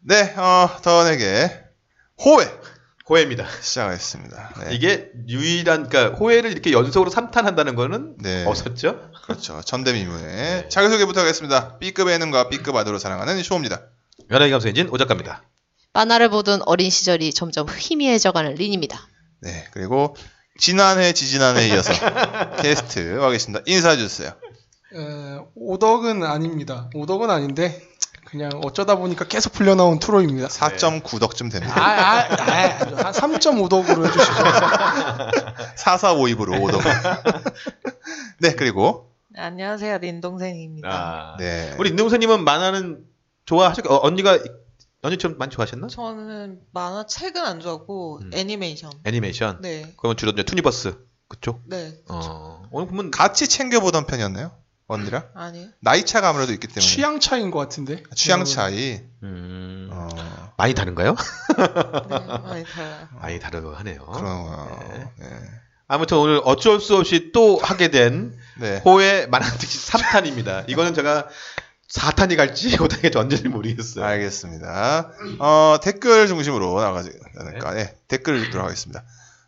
네, 어, 더원에게 호회 호해입니다. 시작하겠습니다. 네. 이게 유일한 그러니까 호해를 이렇게 연속으로 3탄 한다는 거는 네. 없었죠? 그렇죠. 전대미문의 네. 자기소개부터 하겠습니다. B급 예능과 B급 아도로 사랑하는 쇼입니다. 연예계 감성 엔진 오작가입니다. 만화를 보던 어린 시절이 점점 희미해져가는 린입니다. 네, 그리고 지난해 지지난해에 이어서 게스트 하겠습니다. 인사해 주세요. 에, 오덕은 아닙니다. 오덕은 아닌데 그냥 어쩌다 보니까 계속 풀려나온 투로입니다. 4.9덕쯤 됩니다. 아, 아, 아, 한 3.5덕으로 해주시죠. 4452부로 오덕. 네, 그리고 네, 안녕하세요, 린 동생입니다. 아, 네. 우리 임동선님은 만화는 좋아하셨? 어, 언니가 언니처럼 많이 좋아하셨나? 저는 만화 책은 안 좋아하고 음. 애니메이션. 애니메이션. 네, 그러면 주로 이제 투니버스 그쪽. 네, 어, 오늘 보면 같이 챙겨보던 편이었나요? 언니랑? 아니요. 나이 차가 아무래도 있기 때문에. 취향 차이인 것 같은데. 취향 차이. 음, 어, 많이 다른가요? 네, 많이 달라요. 많이 다르고 하네요. 그런 거. 네. 네. 아무튼 오늘 어쩔 수 없이 또 하게 된 네. 호의 만화 특집 3탄입니다. 이거는 제가 4탄이 갈지 5탄이 갈지 언제인지 모르겠어요. 알겠습니다. 어, 댓글 중심으로 나가지 않을까. 네. 댓글 읽도록 하겠습니다.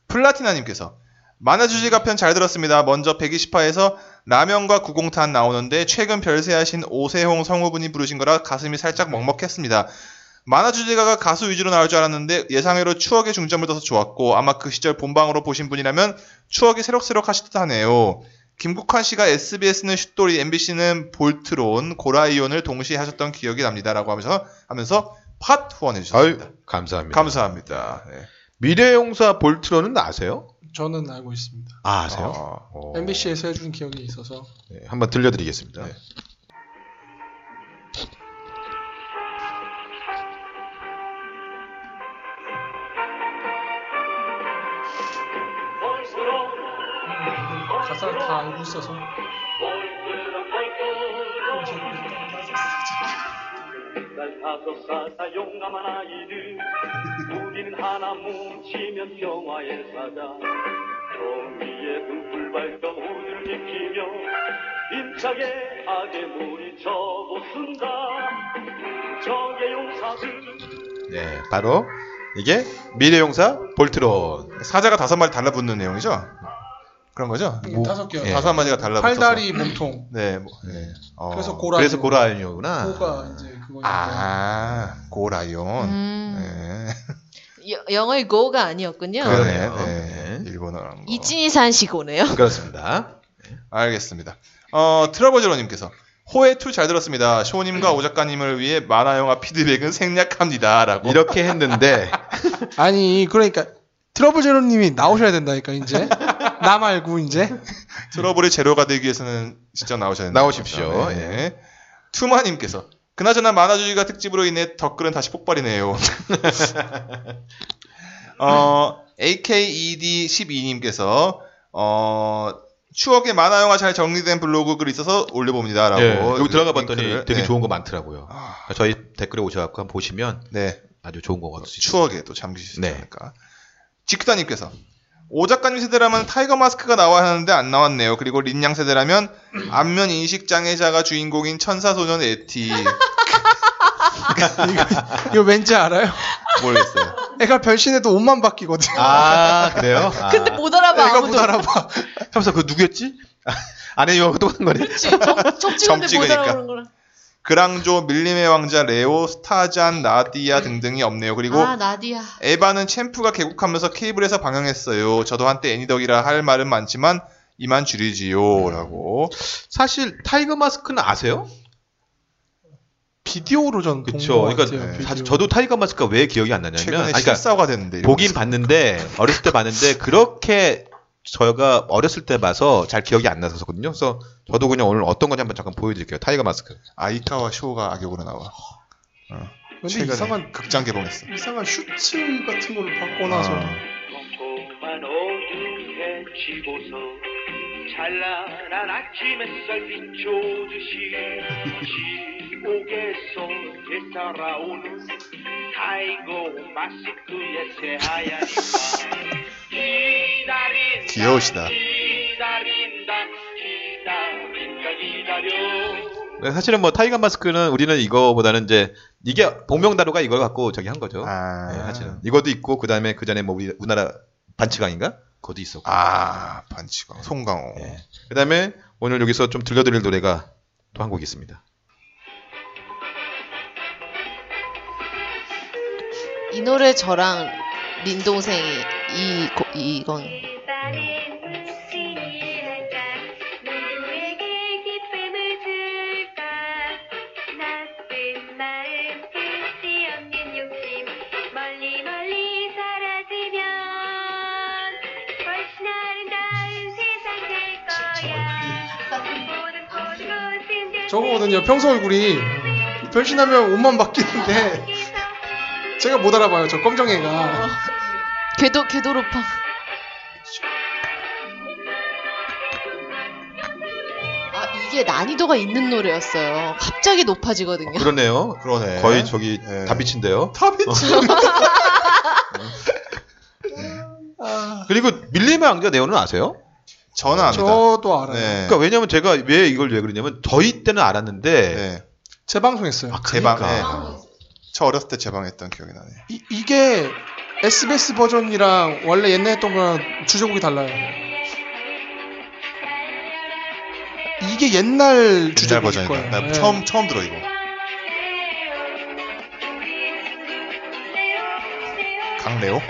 플라티나님께서 만화 주제가 편 잘 들었습니다. 먼저 120화에서 라면과 구공탄 나오는데 최근 별세하신 오세홍 성우분이 부르신 거라 가슴이 살짝 먹먹했습니다. 만화 주제가가 가수 위주로 나올 줄 알았는데 예상외로 추억에 중점을 둬서 좋았고 아마 그 시절 본방으로 보신 분이라면 추억이 새록새록 하실 듯 하네요. 김국환 씨가 SBS는 슛돌이, MBC는 볼트론, 고라이온을 동시에 하셨던 기억이 납니다라고 하면서 하면서 팟 후원해 아유, 주셨습니다. 감사합니다. 감사합니다. 네. 미래용사 볼트론은 아세요? 저는 알고 있습니다. 아, 아세요? 어, 어, MBC에서 해준 기억이 있어서 네, 한번 들려드리겠습니다. 네. 가사를 다 알고 있어서 용감한 아이들 우리는 하나 뭉치면 평화의 사자 정의의 불불 밝혀 우리를 지키며 힘차게 악의 물이 접어쓴다 정의 용사들 네, 바로 이게 미래용사 볼트론. 사자가 다섯 마리 달라붙는 내용이죠? 그런 거죠? 음, 다섯 개요. 예. 다섯 마리가 달라붙어서 팔다리 몸통. 네, 뭐, 네. 어. 그래서 고라. 그래서 고라이온이구나. 고가 이제 그거니까. 아 고라이온. 음, 네. 여- 영어의 고가 아니었군요. 그러네. 그러네요. 네. 네. 일본어라는 거. 이진이산시고네요. 그렇습니다. 알겠습니다. 어, 트러버제로님께서 호의2 잘 들었습니다. 쇼님과 오 작가님을 위해 만화 영화 피드백은 생략합니다라고. 이렇게 했는데 아니 그러니까 트러블 제로님이 나오셔야 된다니까 이제 나 말고 이제 트러블의 재료가 되기 위해서는 직접 나오셔야 된다. 나오십시오. 예. 네. 투마님께서 그나저나 만화주의가 특집으로 인해 댓글은 다시 폭발이네요. 어, AKED12님께서 어, 추억의 만화 영화 잘 정리된 블로그 글 있어서 올려봅니다라고. 예, 여기 들어가 봤더니 링크를, 되게 네. 좋은 거 많더라고요. 아, 저희 댓글에 오셔갖고 한번 보시면 네. 아주 좋은 거 얻을 수 있어요. 추억에 또 잠기시지 네. 않을까. 직다님께서 오 작가님 세대라면 타이거 마스크가 나와야 하는데 안 나왔네요. 그리고 린양 세대라면 안면 인식 장애자가 주인공인 천사 소년 네티 이거 왠지 알아요? 모르겠어요. 애가 변신해도 옷만 바뀌거든. 아 그래요? 아. 근데 못 알아봐 애가 아무도. 못 알아봐. 하면서 그 누구였지? 아내의 유혹 똑같은 거네. 그치, 점, 점 찍었는데 점 찍으니까. 알아보는 거라. 그랑조, 밀림의 왕자, 레오, 스타잔, 나디아 등등이 없네요. 그리고 아 나디아. 에바는 챔프가 개국하면서 케이블에서 방영했어요. 저도 한때 애니덕이라 할 말은 많지만 이만 줄이지요라고. 사실 타이거 마스크는 아세요? 비디오로 전 그쵸. 그러니까 같아요. 네. 사실 비디오. 저도 타이거 마스크가 왜 기억이 안 나냐면, 최근에 아니, 그러니까 실사가 됐는데 보긴 봤는데 어렸을 때 봤는데 그렇게 저희가 어렸을 때 봐서 잘 기억이 안 나서거든요. 그래서 저도 그냥 오늘 어떤 건지 한번 잠깐 보여드릴게요. 타이거 마스크. 아이카와 쇼가 악역으로 나와. 근데 최근에 이상한 극장 개봉했어. 이상한 슈츠 같은 걸로 바꿔 나서 아. 귀여우시다. 기다려 사실은 뭐 타이거 마스크는 우리는 이거보다는 이제 이게 복명다루가 이걸 갖고 저기 한 거죠. 아, 네, 사실은 이것도 있고 그 다음에 그 전에 뭐 우리 우리나라 반치강인가? 그것도 있었고. 아, 반치광, 송강호. 예. 그 다음에 오늘 여기서 좀 들려드릴 노래가 또 한 곡 있습니다. 이 노래 저랑 린 동생이 이 고- 이건 저거거든요. 평소 얼굴이 변신하면 옷만 바뀌는데 제가 못 알아봐요. 저 검정애가. 궤도 궤도로파 아 이게 난이도가 있는 노래였어요. 갑자기 높아지거든요. 그러네요. 그러네. 거의 저기 네. 다비치인데요. 타비치. 아, 그리고 밀림의 왕자 네오는 아세요? 저는 압니다. 저도 알아요. 네. 그러니까 왜냐면 제가 왜 이걸 왜 그러냐면 저희 때는 알았는데 네. 재방송했어요. 제방. 그러니까. 네. 저 어렸을 때 제방했던 기억이 나네. 이, 이게 SBS 버전이랑 원래 옛날에 했던 거랑 주제곡이 달라요. 이게 옛날 옛날 주제곡일 버전이다. 거예요. 나 네. 처음 처음 들어 이거. 강레오?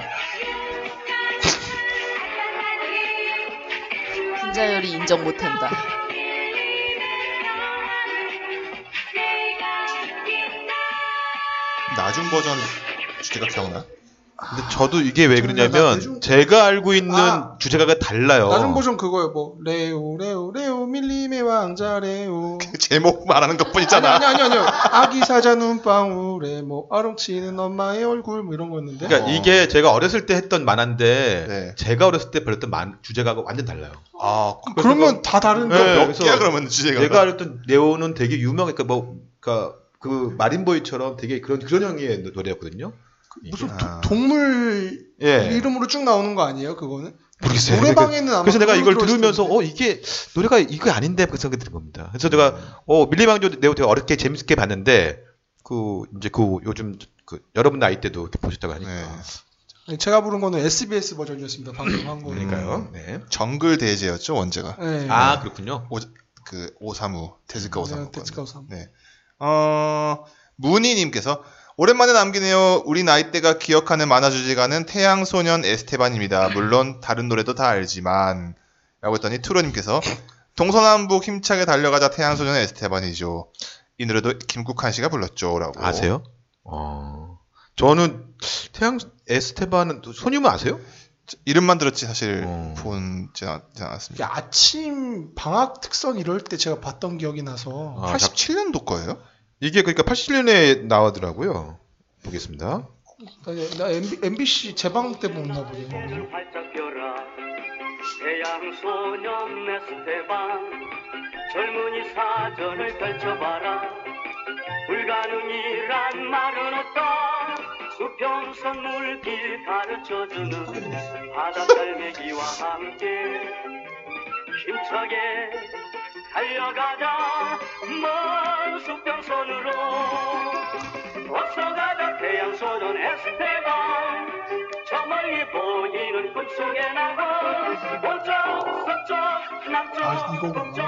분자열이 인정 못한다. 나중 버전 주제가 기억나? 근데 저도 이게 왜나 그러냐면 제가 알고 있는 아. 주제가가 달라요. 나중 버전 그거예요. 뭐 레오 레오 레오 밀림의 왕자 레오. 제목 말하는 아니 것뿐이잖아. 아니 아니 아니요. 아기 사자 눈방울에 뭐 아롱치는 엄마의 얼굴 뭐 이런 거였는데. 그러니까 어. 이게 제가 어렸을 때 했던 만화인데 네. 제가 어렸을 때 배웠던 만, 주제가가 완전 달라요. 아, 그러면 다 다른데. 네. 몇 개야 그러면 주제가? 내가 알던 네오는 되게 유명해. 그러니까 뭐, 그러니까 그 마린보이처럼 되게 그런 그런 형의 노래였거든요. 무슨 아. 도- 동물 예. 이름으로 쭉 나오는 거 아니에요? 그거는? 모르겠어요. 노래방에는 아마 그래서 내가 이걸 들으면서. 어 이게 노래가 이거 아닌데 그 생각이 드는 겁니다. 그래서 내가 어 밀리방조 네오 되게 어렵게 재밌게 봤는데 그 이제 그 요즘 그 여러분 나이 때도 이렇게 보셨다고 하니까 네. 아니, 제가 부른 거는 SBS 버전이었습니다. 방금 한 거는. 그러니까요. 음. 네. 정글 대제였죠 원제가. 네. 아 그렇군요. 그 오사무 테즈카 오사무. 네, 테츠카 오사무. 네. 어 문희님께서 오랜만에 남기네요. 우리 나이대가 기억하는 만화 주제가는 태양소년 에스테반입니다. 물론 다른 노래도 다 알지만 라고 했더니 투로님께서 동서남북 힘차게 달려가자 태양소년 에스테반이죠. 이 노래도 김국한 씨가 불렀죠 라고. 아세요? 어 저는 태양 에스테바는 소님은 아세요? 이름만 들었지 사실 어. 본지 않- 않았습니다. 아침 방학 특선 이럴 때 제가 봤던 기억이 나서 아, 자- 87년도 거예요? 이게 그러니까 87년에 나오더라고요. 보겠습니다. 나, 나 MB, MBC 재방 때 봤나 보네. 태양소년 젊은이 사전을 펼쳐봐라 불가능이란 말은 없다 수평선 물길 가르쳐주는 바닷갈매기와 함께 힘차게 달려가자 먼 수평선으로 어서 가자 태양소년 에스테반 저 멀리 보이는 꿈속에 나고 오쪽 서쪽 남쪽 아, 이거구나. 동쪽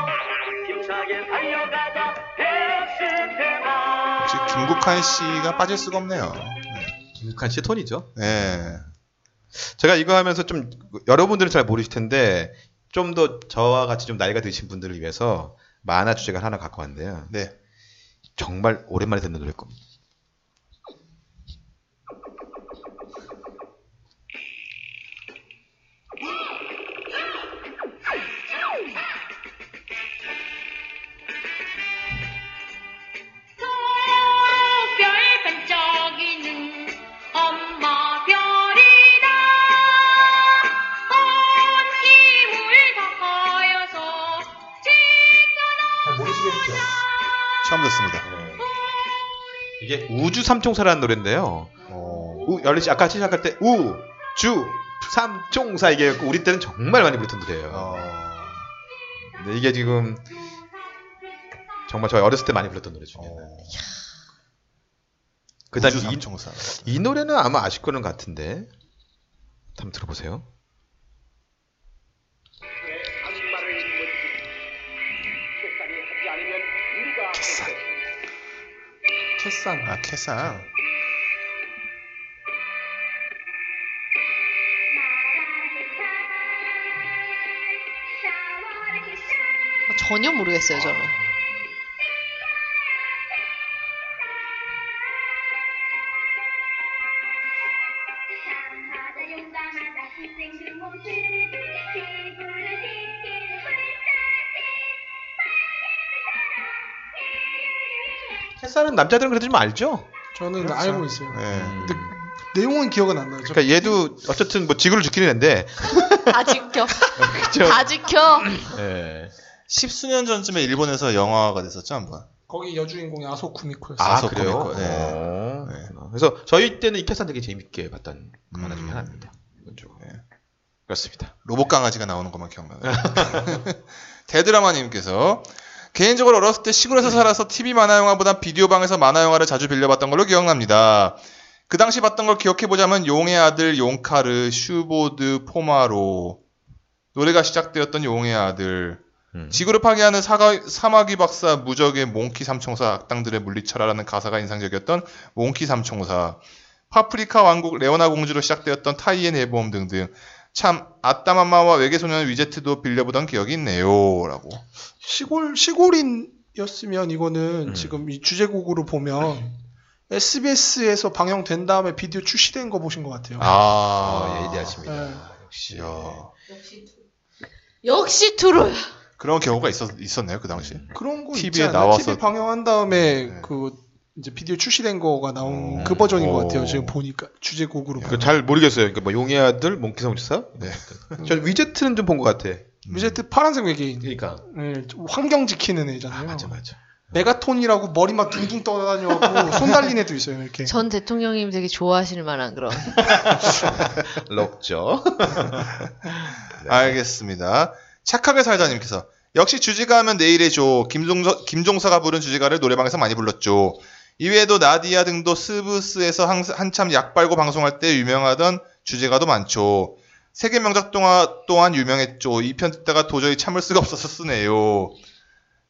힘차게 달려가자 에스테반 김국한 씨가 빠질 수가 없네요. 네. 김국한 씨의 톤이죠. 네. 제가 이거 하면서 좀 여러분들은 잘 모르실 텐데 좀 더 저와 같이 좀 나이가 드신 분들을 위해서 만화 주제가 하나 갖고 왔는데요. 네. 정말 오랜만에 듣는 노래일 겁니다. 이게 우주 삼총사라는 노래인데요. 어, 우, 열리 씨 아까 시작할 때 우, 주, 삼총사 이게 우리 때는 정말 많이 부르던 노래예요. 어, 근데 이게 지금 정말 저희 어렸을 때 많이 불렀던 노래 중에. 어, 그다음 우주 이. 이 노래는 아마 아실 거는 같은데. 한번 들어보세요. 캐산. 아 캐상. 전혀 모르겠어요, 저는. 캐사는 남자들은 그래도 좀 알죠? 저는 그렇죠. 알고 있어요. 네. 근데 내용은 기억은 안 나요. 저 그러니까 얘도 어쨌든 뭐 지구를 지키는 애인데. 다 지켜. 그죠? 다 지켜. 예. 십수년 전쯤에 일본에서 영화가 됐었죠 한번. 거기 여주인공이 아소 쿠미코였어요. 아, 아소 그래요? 코미코, 네. 어, 네. 그래서 저희 때는 이 캐산 되게 재밌게 봤던 그 만화 중에 음. 하나입니다. 좀. 네. 그렇습니다. 로봇 강아지가 나오는 것만 기억나요. 대드라마님께서 개인적으로 어렸을 때 시골에서 살아서 TV 만화 영화보다 비디오 방에서 만화 영화를 자주 빌려봤던 걸로 기억납니다. 그 당시 봤던 걸 기억해보자면 용의 아들 용카르, 슈보드, 포마로. 노래가 시작되었던 용의 아들. 음. 지구를 파괴하는 사가, 사마귀 박사 무적의 몽키 삼총사 악당들의 물리쳐라라는 가사가 인상적이었던 몽키 삼총사. 파프리카 왕국 레오나 공주로 시작되었던 타이의 내보험 등등 참 아따맘마와 외계소년 위제트도 빌려보던 기억이 있네요라고 시골 시골인이었으면 이거는 음. 지금 이 주제곡으로 보면 SBS에서 방영된 다음에 비디오 출시된 거 보신 것 같아요. 아 어, 예리하십니다. 네. 역시. 이야, 역시 투로야. 그런 경우가 있었, 있었네요 그 당시 그런 거 TV에 있지 않아요? 나와서- TV 방영한 다음에 네. 그 이제 비디오 출시된 거가 나온 오. 그 버전인 것 같아요. 오. 지금 보니까 주제곡으로. 그잘 모르겠어요. 그러니까 뭐 용의 아들, 몽키 성주사. 네. 전 위제트는 좀 본 것 같아. 위제트 파란색 외계인. 그러니까. 네, 환경 지키는 애잖아요. 아 맞아 맞아. 메가톤이라고 머리만 둥둥 떠다녀갖고 손 달린 애도 있어요. 이렇게. 전 대통령님 되게 좋아하실 만한 그런. 럭죠. 알겠습니다 착하게 살자님께서 역시 주제가 하면 내일의 조 김종서, 김종서가 부른 주제가를 노래방에서 많이 불렀죠 이외에도 나디아 등도 스브스에서 한, 한참 약 빨고 방송할 때 유명하던 주제가도 많죠. 세계 명작 동화 또한 유명했죠. 이 편 듣다가 도저히 참을 수가 없어서 쓰네요.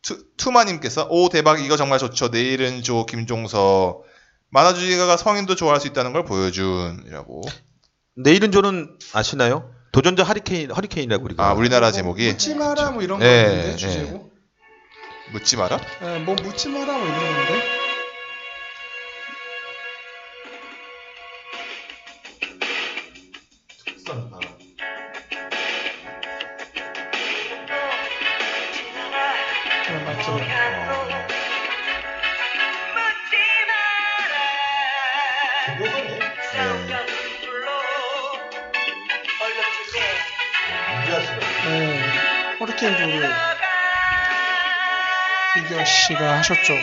투, 투마님께서 오 대박 이거 정말 좋죠. 내일은 조 김종서 만화 주제가가 성인도 좋아할 수 있다는 걸 보여준이라고. 내일은 저는 아시나요? 도전자 하리케인 허리케인이라고 우리가. 아 우리나라 제목이 묻지 마라 뭐 이런 네, 거였는데 네. 주제곡. 묻지 마라. 네, 뭐 묻지 마라 뭐 이런 건데. 이경 씨가 하셨죠.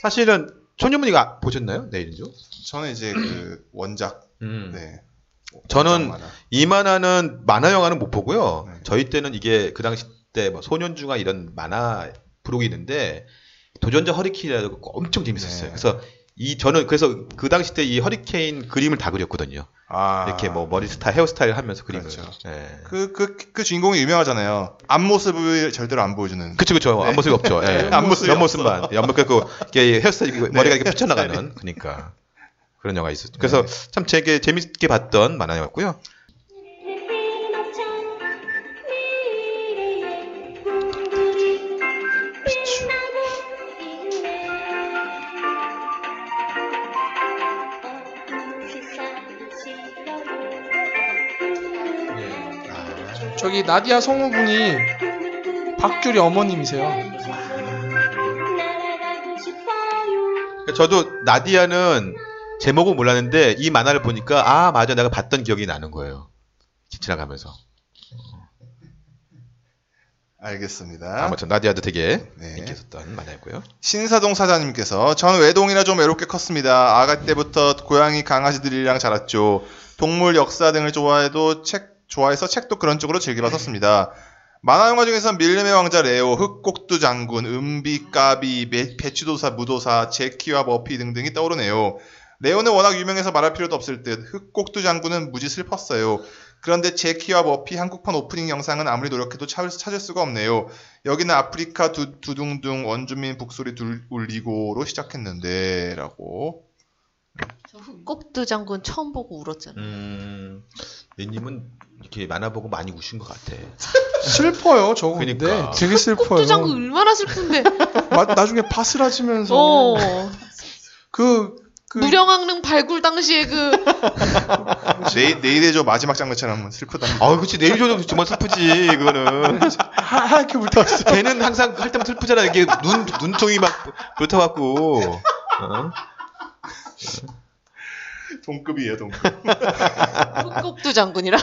사실은 손녀분이가 보셨나요? 내일은요? 저는 이제 그 원작 음. 네. 저는 만화. 이 만화는 만화 영화는 못 보고요. 네. 저희 때는 이게 그 당시 때 뭐 소년중화 이런 만화 부록이 있는데 도전자 허리케인이라고 엄청 재밌었어요. 네. 그래서 이 저는 그래서 그 당시 때 이 허리케인 그림을 다 그렸거든요. 아, 이렇게 뭐 머리 스타일, 헤어스타일 하면서 그림을. 그렇죠. 예. 그, 그, 그 주인공이 유명하잖아요. 앞모습을 절대로 안 보여주는. 그쵸 그쵸 앞모습이 없죠. 예. 네, 앞모습이 옆모습만 옆모습 그 이렇게 헤어스타일 이렇게 머리가 이렇게 네. 펼쳐나가는 그러니까 그런 영화 있었죠. 그래서 참 되게 재밌게 봤던 만화였고요. 저기 나디아 성우분이 박규리 어머님이세요. 그러니까 저도 나디아는 제목은 몰랐는데 이 만화를 보니까 아 맞아 내가 봤던 기억이 나는 거예요. 지나가면서. 알겠습니다. 아무튼 나디아도 되게 네. 인기 있었던 만화였고요. 신사동 사장님께서 전 외동이라 좀 외롭게 컸습니다. 아가 때부터 고양이 강아지들이랑 자랐죠. 동물 역사 등을 좋아해도 책 좋아해서 책도 그런 쪽으로 즐겨봤었습니다. 만화 영화 중에선 밀림의 왕자 레오, 흑곡두 장군, 은비, 까비, 배- 배추도사, 무도사, 제키와 머피 등등이 떠오르네요. 레오는 워낙 유명해서 말할 필요도 없을 듯 흑곡두 장군은 무지 슬펐어요. 그런데 제키와 머피 한국판 오프닝 영상은 아무리 노력해도 찾을, 찾을 수가 없네요. 여기는 아프리카 두, 두둥둥 원주민 북소리 둘 울리고로 시작했는데 라고 저 흑곡두 장군 처음 보고 울었잖아. 음, 내님은 이렇게 만화 보고 많이 우신 것 같아. 슬퍼요 저거 근데 그니까. 되게 슬퍼요. 장군 얼마나 슬픈데. 마- 나중에 바스라지면서 어. 그, 그 무령왕릉 발굴 당시에 그 내, 내일의 저 마지막 장면처럼 슬프답니다. 아, 그치 내일 조정 정말 슬프지 그거는. 하, 하얗게 불탔어. 걔는 항상 할 때만 슬프잖아. 이게 눈 눈통이 막 불타갖고. 어? 동급이에요 동급. 흑곡두 장군이라.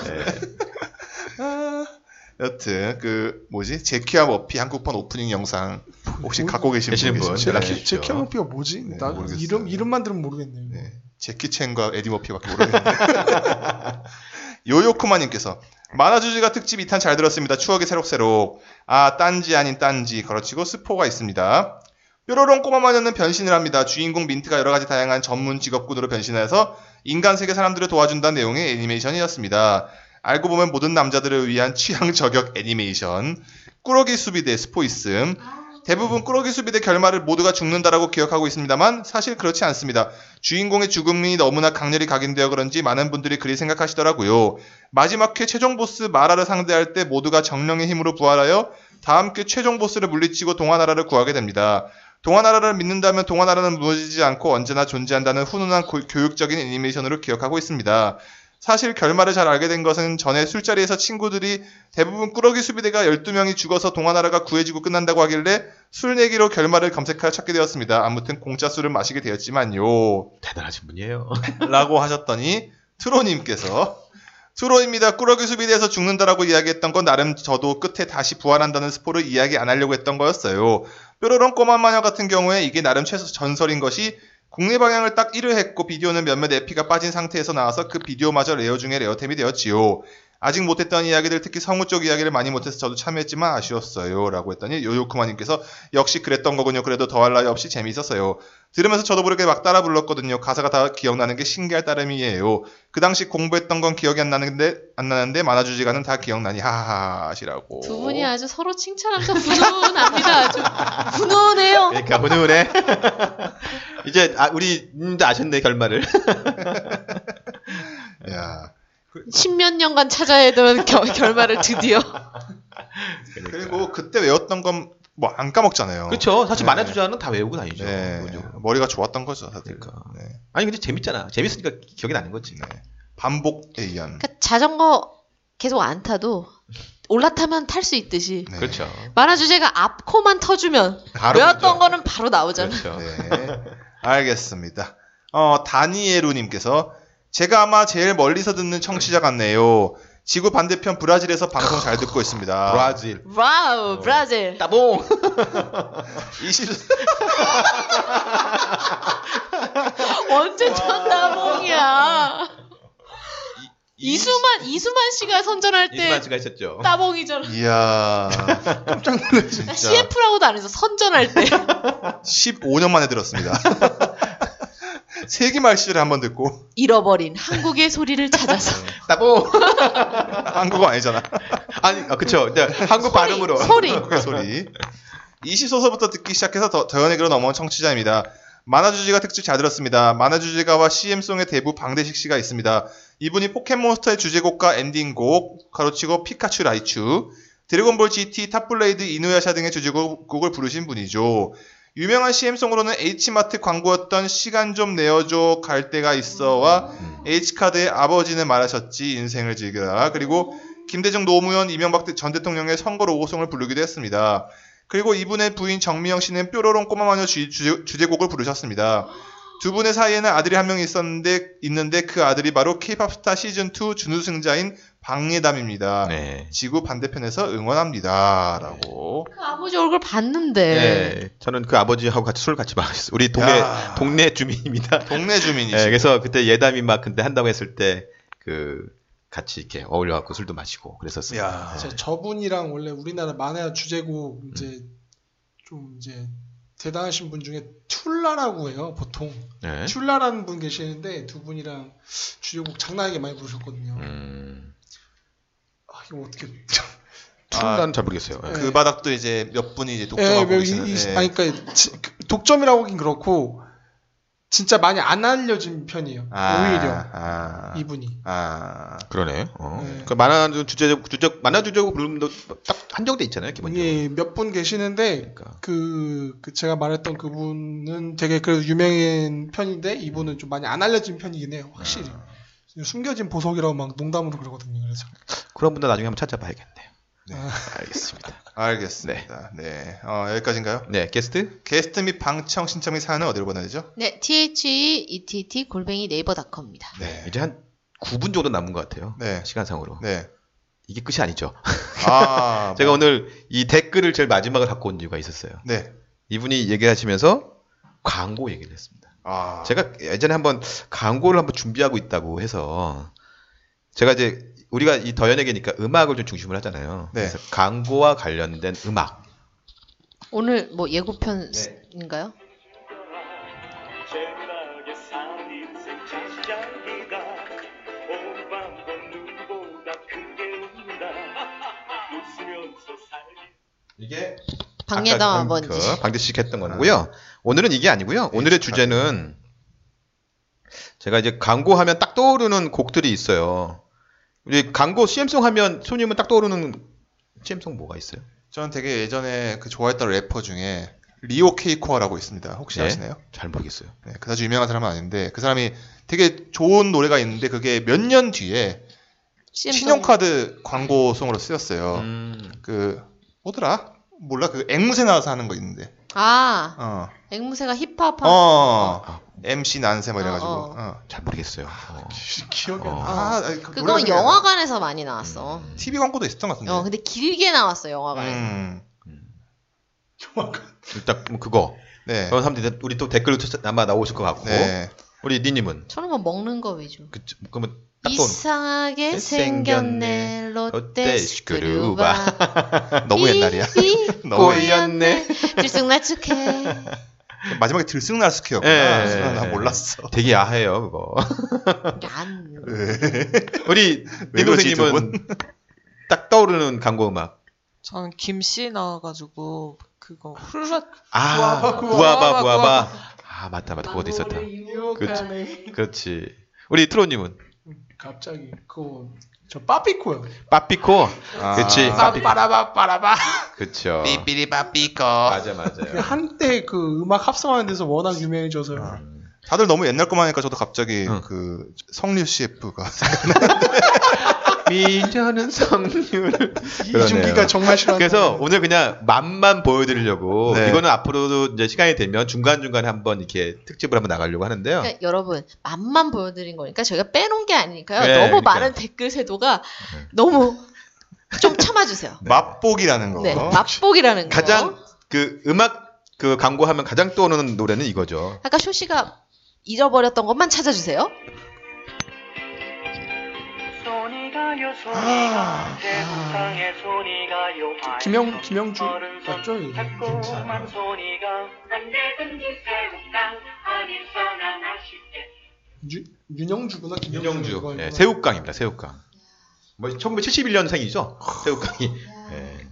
아, 여튼 그 뭐지 제키와 머피 한국판 오프닝 영상 혹시 갖고 계신 계시는 분분 계시죠? 연락해 네. 주십시오. 제 키아모피가 뭐지? 네, 나 모르겠어요. 이름 이름만 들으면 모르겠네요. 네. 제키 첸과 에디 머피밖에 모르겠는데. 요요쿠마님께서 만화 주제가 특집 2탄 잘 들었습니다. 추억이 새록새록. 아 딴지 아닌 딴지 걸어치고 스포가 있습니다. 뾰로롱 꼬마 마녀는 변신을 합니다. 주인공 민트가 여러 가지 다양한 전문 직업군으로 변신해서 인간 세계 사람들을 도와준다는 내용의 애니메이션이었습니다. 알고 보면 모든 남자들을 위한 취향 저격 애니메이션. 꾸러기 수비대 스포이슴. 대부분 꾸러기 수비대 결말을 모두가 죽는다라고 기억하고 있습니다만 사실 그렇지 않습니다. 주인공의 죽음이 너무나 강렬히 각인되어 그런지 많은 분들이 그리 생각하시더라고요. 마지막 회 최종 보스 마라를 상대할 때 모두가 정령의 힘으로 부활하여 다음 회 최종 보스를 물리치고 동화나라를 구하게 됩니다. 동화나라를 믿는다면 동화나라는 무너지지 않고 언제나 존재한다는 훈훈한 고- 교육적인 애니메이션으로 기억하고 있습니다. 사실 결말을 잘 알게 된 것은 전에 술자리에서 친구들이 대부분 꾸러기 수비대가 12명이 죽어서 동화나라가 구해지고 끝난다고 하길래 술 내기로 결말을 검색하여 찾게 되었습니다. 아무튼 공짜 술을 마시게 되었지만요. 대단하신 분이에요. 라고 하셨더니 트로님께서 트로입니다. 꾸러기 수비대에서 죽는다라고 이야기했던 건 나름 저도 끝에 다시 부활한다는 스포를 이야기 안 하려고 했던 거였어요. 뾰로롱 꼬마 마녀 같은 경우에 이게 나름 최소 전설인 것이 국내 방영을 딱 1회 했고 비디오는 몇몇 에피가 빠진 상태에서 나와서 그 비디오마저 레어 중에 레어템이 되었지요. 아직 못했던 이야기들 특히 성우 쪽 이야기를 많이 못해서 저도 참여했지만 아쉬웠어요. 라고 했더니 요요쿠마님께서 역시 그랬던 거군요. 그래도 더할 나위 없이 재미있었어요. 들으면서 저도 모르게 막 따라 불렀거든요. 가사가 다 기억나는 게 신기할 따름이에요. 그 당시 공부했던 건 기억이 안 나는데 안 나는데 만화 주제가는 다 기억나니 하하하 하시라고. 두 분이 아주 서로 칭찬하면서 훈훈합니다. 아주 훈훈해요. 그러니까 훈훈해. 이제 아, 우리 님도 아셨네 결말을. 야. 십몇 년간 찾아야 되는 겨- 결말을 드디어. 그리고 그때 외웠던 건 뭐 안 까먹잖아요. 그렇죠. 사실 네. 만화 주자는 다 외우고 다니죠. 네. 머리가 좋았던 거죠, 다들. 그러니까. 네. 아니 근데 재밌잖아. 재밌으니까 기억이 나는 거지. 네. 반복에 의한. 그러니까 자전거 계속 안 타도 올라타면 탈 수 있듯이 네. 그렇죠. 만화 주제가 앞코만 터주면 바로 외웠던 그죠. 거는 바로 나오잖아. 그렇죠. 네. 알겠습니다. 어, 다니에루님께서 제가 아마 제일 멀리서 듣는 청취자 같네요. 지구 반대편 브라질에서 방송 잘 듣고 있습니다. 브라질. Wow 브라질. 따봉. 20, 언제 첫 따봉이야. 이수만 이수만 씨가 선전할 때 이수만 씨가 있었죠. 따봉이잖아. 이야. 깜짝 놀랐어. 진짜. CF라고도 안 해서 선전할 때. 15년 만에 들었습니다. 세기말 시를 한번 듣고 잃어버린 한국의 소리를 찾아서 따봉. 한국어 아니잖아. 아니, 아, 그쵸. 이제 한국 발음으로. 소리. 한국의 소리. 이 시소서부터 듣기 시작해서 더, 더연에게로 넘어온 청취자입니다. 만화주제가 특집 잘 들었습니다. 만화주제가와 CM송의 대부 방대식 씨가 있습니다. 이분이 포켓몬스터의 주제곡과 엔딩곡, 가로치고 피카츄 라이츄, 드래곤볼 GT, 탑블레이드, 이누야샤 등의 주제곡을 부르신 분이죠. 유명한 CM송으로는 하이마트 광고였던 시간 좀 내어줘 갈 데가 있어와 H카드의 아버지는 말하셨지 인생을 즐겨라 그리고 김대중 노무현 이명박 전 대통령의 선거 로고송을 부르기도 했습니다. 그리고 이분의 부인 정미영 씨는 뾰로롱 꼬마마녀 주, 제곡을 부르셨습니다. 두 분의 사이에는 아들이 한 명 있었는데 있는데 그 아들이 바로 K-pop 스타 시즌 2 준우승자인 박예담입니다. 네. 지구 반대편에서 응원합니다라고. 그 아버지 얼굴 봤는데. 네. 저는 그 아버지하고 같이 술 같이 마셨어요. 우리 동네, 야. 동네 주민입니다. 동네 주민이시. 네, 그래서 그때 예담이 막 근데 한다고 했을 때 그 같이 이렇게 어울려 갖고 술도 마시고 그랬었어요. 야. 제 저분이랑 원래 우리나라 만화 주제곡 이제 좀 이제 대단하신 분 중에 툴라라고 해요 보통 네. 툴라라는 분 계시는데 두 분이랑 주제곡 장난하게 많이 부르셨거든요. 음, 아 이거 어떻게 툴라는 잘 모르겠어요. 예. 그 바닥도 이제 몇 분이 이제 예, 독점하고 뭐 이- 계시는. 이- 예. 아니 그러니까 지- 그 독점이라고 하긴 그렇고 진짜 많이 안 알려진 편이에요. 아, 오히려 아, 이분이. 아, 아, 그러네. 어. 네. 그 만화 주제 주제 만화 주제곡 부르는도 딱 한정돼 있잖아요, 기본적으로. 이게 몇분 계시는데 그러니까. 그, 그 제가 말했던 그분은 되게 그래도 유명한 편인데 이분은 좀 많이 안 알려진 편이긴 해요. 확실히. 아. 숨겨진 보석이라고 막 농담으로 그러거든요. 그래서. 그런 분들 나중에 한번 찾아봐야겠네요. 네. 알겠습니다. 알겠습니다. 네. 어, 여기까지인가요? 네, 게스트. 게스트 및 방청 신청 및 사연은 어디로 보내야 되죠? 네, THETT 골뱅이 네이버닷컴입니다. 네. 이제 한 9분 정도 남은 것 같아요. 네. 시간상으로. 네. 이게 끝이 아니죠. 아, 제가 뭐, 오늘 이 댓글을 제일 마지막을 갖고 온 이유가 있었어요. 네. 이분이 얘기하시면서 광고 얘기를 했습니다. 아, 제가 예전에 한번 광고를 한번 준비하고 있다고 해서 제가 이제 우리가 이 더연에게니까 음악을 좀 중심을 하잖아요. 네. 그래서 광고와 관련된 음악. 오늘 뭐 예고편인가요? 눈보다 크게 아까 한번 그 방대식 했던 거고요. 오늘은 이게 아니고요. 오늘의 주제는 제가 이제 광고하면 딱 떠오르는 곡들이 있어요. 우리 광고 CM송 하면 손님은 딱 떠오르는 CM송 뭐가 있어요? 전 되게 예전에 그 좋아했던 래퍼 중에 리오 케이코아라고 있습니다. 혹시 네. 아시나요? 잘 모르겠어요. 네, 그다지 유명한 사람은 아닌데 그 사람이 되게 좋은 노래가 있는데 그게 몇 년 뒤에 CM 송. 신용카드 광고송으로 쓰였어요. 음, 그 뭐더라? 몰라 그 앵무새 나와서 하는 거 있는데. 아, 어. 앵무새가 힙합 어. 아. MC 난세 뭐 이래가지고. 어, 어. 잘 모르겠어요. 어. 기억이 안 어. 나. 아, 그 생각이 안 나. 영화관에서 많이 나왔어. TV 광고도 있었던 것 같은데. 어, 근데 길게 나왔어 영화관에서. 음. 일단 뭐 그거. 네. 그런 사람들이 우리 또 댓글로 아마 나오실 것 같고. 네. 우리 니님은 저는 뭐 먹는 거 위주. 그 그러면. 이상하게 생겼네. 생겼네 롯데 스크루바 너무 옛날이야. 꼬였네. 들쑥날쑥해 마지막에 들쑥날쑥해였구나. 예. 난 몰랐어. 되게 야해요 그거. 얀 우리 선생님은 딱 떠오르는 광고 음악. 저는 김씨 나와가지고 그거 후루룩 아, 구아바, 구아바, 구아바, 구아바. 아, 맞다, 맞다. 그것도 있었다. 유혹하네. 그렇지. 우리 트로님은 갑자기 그저 빠삐코요. 빠삐코. 아. 그치. 빠빠라바 빠라바. 그쵸. 삐삐리 빠삐꺼. 맞아, 그 맞아요. 한때 그 음악 합성하는 데서 워낙 유명해져서요. 다들 너무 옛날 것만 하니까 저도 갑자기 응. 그 성류 CF가 미녀는 성률. 이준기가 정말 싫어하는. 그래서 오늘 그냥 맛만 보여드리려고 네. 이거는 앞으로도 이제 시간이 되면 중간 중간에 한번 이렇게 특집을 한번 나가려고 하는데요. 그러니까 여러분 맛만 보여드린 거니까 저희가 빼놓은 게 아니니까요 네, 너무 그러니까. 많은 댓글 세도가 너무 좀 참아주세요 맛보기라는 거. 네 맛보기라는 거 가장 그 음악 그 광고하면 가장 떠오르는 노래는 이거죠. 아까 쇼 씨가 잊어버렸던 것만 찾아주세요 손이 가요 김영 김영주 맞죠? 유, 윤영주구나 김영주. 윤영주. 예, 이거. 새우깡입니다. 새우깡. 뭐 1971년생이죠. 새우깡이. 예,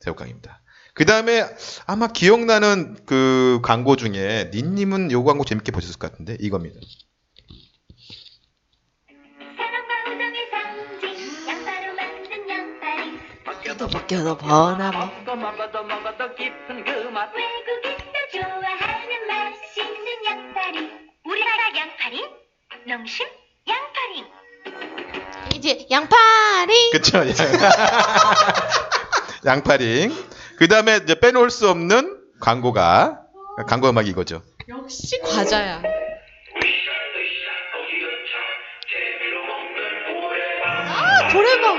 새우깡입니다. 그 다음에 아마 기억나는 그 광고 중에 니님은 요 광고 재밌게 보셨을 것 같은데 이겁니다. 벗겨도 벗겨도 먹어도 먹어도 깊은 그 맛. 외국인도 좋아하는 맛있는 양파리. 우리나라 양파리? 농심? 양파리. 이제 양파리 그쵸? 양파링. 그 다음에 이제 빼놓을 수 없는 광고가 광고 음악이 이거죠. 역시 과자야. 아 노래방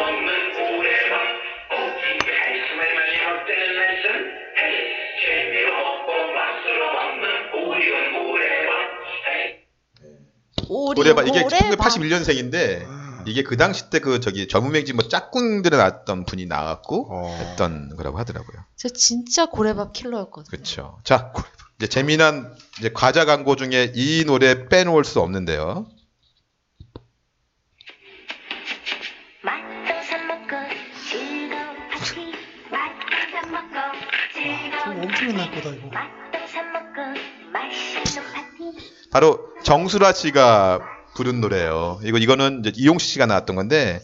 노래방 이게 노래방. 1981년생인데 이게 그 당시 때 그 저기 전문맹지 뭐 짝꿍들에 나왔던 분이 나왔고 어. 했던 거라고 하더라고요. 저 진짜 고래밥 킬러였거든요. 그렇죠. 자, 이제 재미난 이제 과자 광고 중에 이 노래 빼놓을 수 없는데요. 바로 정수라 씨가 부른 노래예요. 이거 이거는 이제 이용식 씨가 나왔던 건데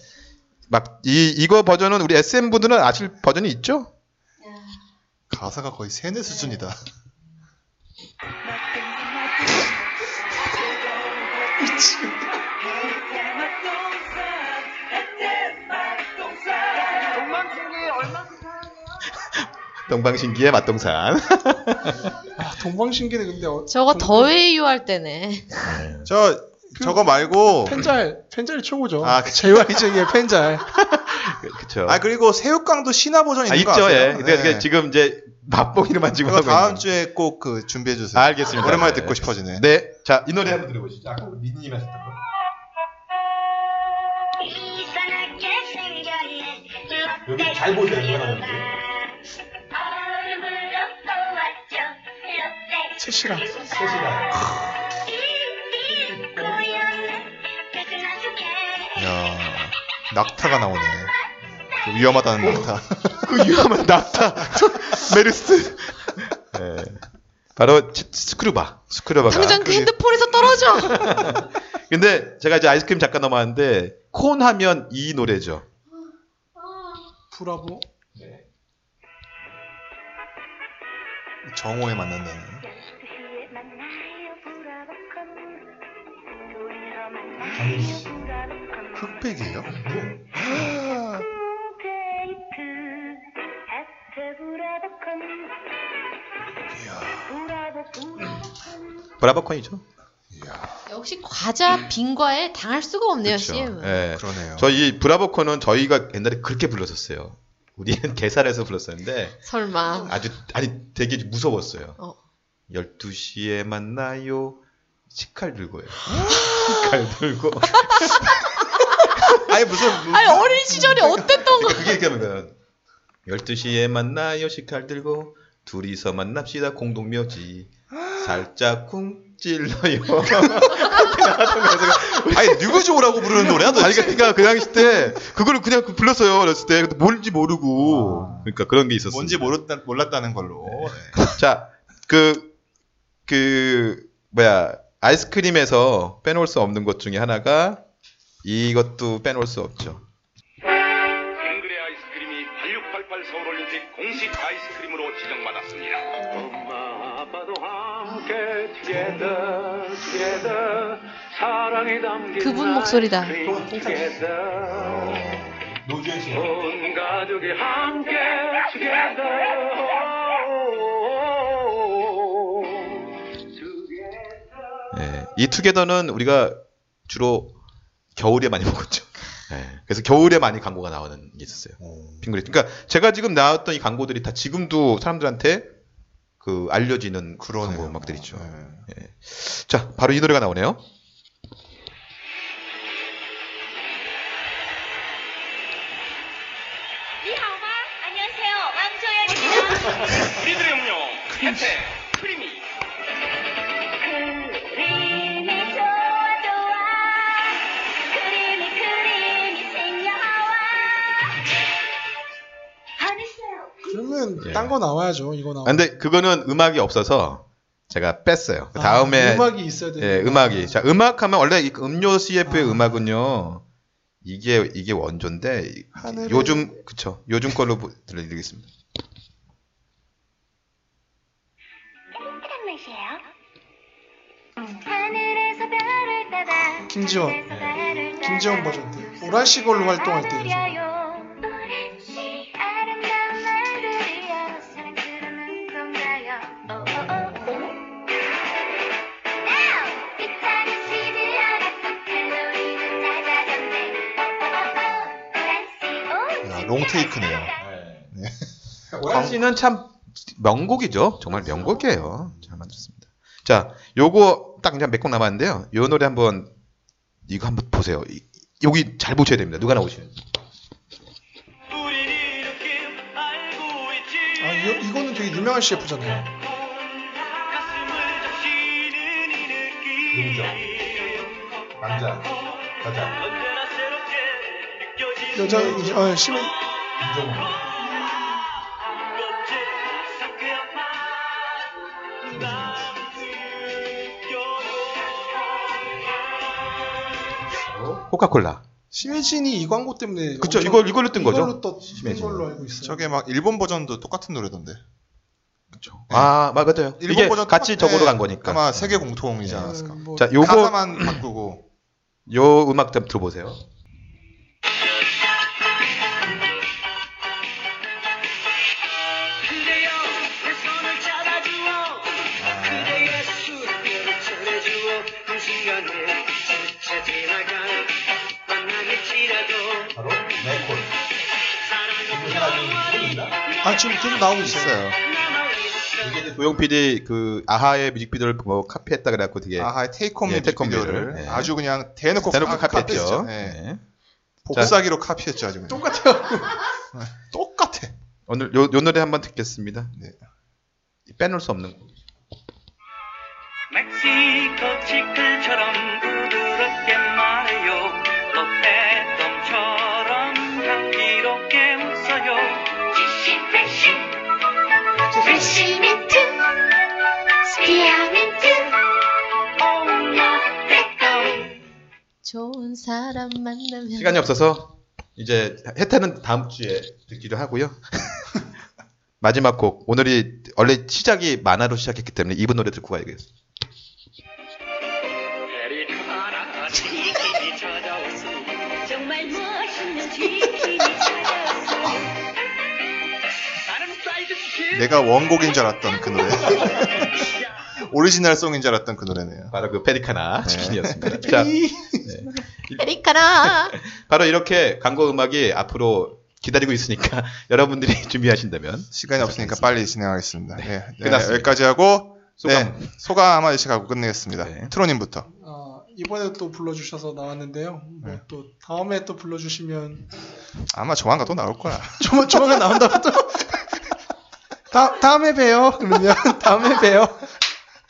막 이 이거 버전은 우리 SM 분들은 아실 버전이 있죠? 가사가 거의 세뇌 수준이다. 동방신기의 맛동산. 아, 동방신기는 근데 어, 저거 동- 더웨이유 할 때네. 저 저거 말고 펜잘 펜잘 최고죠. 아, 그- JYJ의 펜잘. 그렇죠. 아 그리고 새우깡도 신화 버전 아, 있는 거 있죠. 아세요? 예. 근데 그게 지금 이제 맛보기로만 지금 하고 다음 있는. 주에 꼭 그 준비해 주세요. 알겠습니다. 오랜만에 네. 듣고 싶어지네. 네. 자, 이 노래 한번 들어보시죠. 아까 미니님 하셨던 거. 여기 잘 보세요, 누가 나오는지. 롯데 채시랑. 야 낙타가 나오네. 그 위험하다는 낙타. 그 위험한 낙타. 메르스. 예. 바로 치- 스크류바. 스크류바가. 당장 그 핸드폰에서 떨어져. 근데 제가 이제 아이스크림 잠깐 넘어왔는데 콘 하면 이 노래죠. 브라보. 정오에 만난다는. 흑백이에요? 브라보콘이죠. 역시 과자 빈과에 당할 수가 없네요, 그렇죠. CM은. 예. 그러네요. 저이 브라보콘은 저희가 옛날에 그렇게 불렀었어요. 우리는 개살에서 불렀었는데 설마. 아주 아니 되게 무서웠어요. 어. 12시에 만나요. 식칼 들고요. 식칼 들고. 아니 무슨 아니 어린 시절이 어땠던 거? 그게 거예요. 12시에 만나요. 식칼 들고 둘이서 만납시다. 공동묘지. 살짝 쿵 찔러요. 아니 누구죠라고 부르는 노래야 아니 도대체? 그러니까 그 당시 때 그거를 그냥 불렀어요. 어렸을 때. 뭔지 모르고. 그러니까 그런 게 있었어요. 뭔지 모르다, 몰랐다는 걸로. 자, 그, 그, 뭐야, 아이스크림에서 빼놓을 수 없는 것 중에 하나가 이것도 빼놓을 수 없죠. 그분 목소리다. 아이스크림 together 온 가족이 함께 together 예, 이 투게더는 우리가 주로 겨울에 많이 먹었죠. 예, 그래서 겨울에 많이 광고가 나오는 게 있었어요. 어. 빙그레. 그러니까 제가 지금 나왔던 이 광고들이 다 지금도 사람들한테 그 알려지는 그러네요. 광고 음악들이죠. 네. 자, 바로 이 노래가 나오네요. 안녕하세요 왕조연입니다 우리들의 음료 혜 그러면 예. 딴거 나와야죠. 이거 나와. 아, 근데 그거는 음악이 없어서 제가 뺐어요. 그 다음에 아, 음악이 있어야 되는. 예, 음악이. 자, 음악 하면 원래 이 음료 CF의 음악은요. 이게 이게 원조인데 이- 하늘을- 요즘 그쵸 요즘 걸로 보- 들려드리겠습니다. 따다 김지원. 따다 김지원 버전 때. 오라시 걸로 활동할 때죠. 롱테이크네요. 오란 씨는 참 명곡이죠. 정말 명곡이에요. 잘 만들었습니다. 자, 요거 딱 이제 몇 곡 남았는데요. 요 노래 한번 이거 한번 보세요. 이- 여기 잘 보셔야 됩니다. 누가 나오시는지. 아 이, 이거는 되게 유명한 CF잖아요. 가슴을 적시는 이 느낌 남자, 여자, 여자 어, 심해 코카콜라. 심혜진이 이 광고 때문에 그쵸, 이걸- 이걸로 뜬 거죠? 이걸로 떴, 뜬 심혜진. 걸로 알고 있어요. 저게 막 일본 버전도 똑같은 노래던데. 아, 맞- 맞아요. 일본 이게 버전 같이 적으로 네, 간 거니까. 아마 세계 공통이지 음, 않았을까. 뭐, 자, 요거 가사만 바꾸고. 요 음악 좀 들어보세요. 아 지금 계속 나오고 있어요. 이게 도영 PD 그 아하의 뮤직비디오를 뭐 카피했다 그래갖고 되게 아하의 테이크홈 예, 뮤직비디오를 뮤직비디오를, 예. 아주 그냥 대놓고 대놓고 카- 카피했죠. 카피했죠. 예. 네. 복사기로 카피했죠 아주 그냥. 똑같아요. 똑같아. 오늘 요, 요 노래 한번 듣겠습니다. 네. 빼놓을 수 없는 곡. 멕시코 치클처럼 부드럽게 시멘트 스피아멘트 좋은 사람 만나면 시간이 없어서 이제 해태는 다음 주에 듣기로 하고요. 마지막 곡 오늘이 원래 시작이 만화로 시작했기 때문에 이분 노래 듣고 가야겠어요. 내가 원곡인 줄 알았던 그 노래. 오리지널 송인 줄 알았던 그 노래네요. 바로 그 페리카나 네. 치킨이었습니다. 자, 페리카나 바로 이렇게 광고 음악이 앞으로 기다리고 있으니까 여러분들이 준비하신다면 시간이 없으니까 빨리 진행하겠습니다. 네, 네, 끝났습니다. 여기까지 하고 소감. 네, 소감 한마디씩 하고 끝내겠습니다. 네. 트로님부터. 아, 이번에 또 불러주셔서 나왔는데요. 뭐 네. 또 다음에 또 불러주시면 아마 조만간 또 나올 거야. 조만 조만간 나온다고 또. 다, 다음에 봬요. 그러면 다음에 봬요.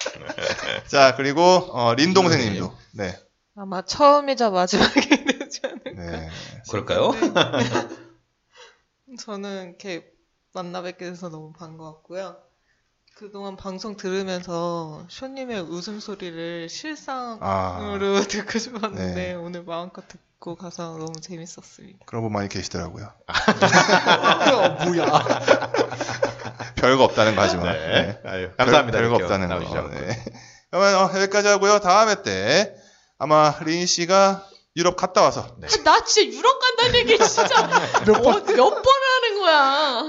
자 그리고 어, 린 동생님도. 네. 아마 처음이자 마지막이 되지 않을까. 네. 그럴까요? 저는 이렇게 만나 뵙게 돼서 너무 반가웠고요. 그동안 방송 들으면서 쇼님의 웃음소리를 실상으로 아 듣고 싶었는데 네. 오늘 마음껏 듣고 가서 너무 재밌었습니다. 그런 분 많이 계시더라고요. 어, 뭐야. 별거 없다는 거 하지만. 네. 아유, 감사합니다. 별, 거 없다는 거. 나오셔서. 네. 그러면 어, 여기까지 하고요. 다음에 때 아마 린 씨가 유럽 갔다 와서 네. 나 진짜 유럽 간다는 얘기 진짜 몇 번, 몇 번을 하는 거야.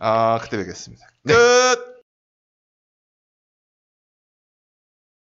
아 그때 뵙겠습니다. 끝.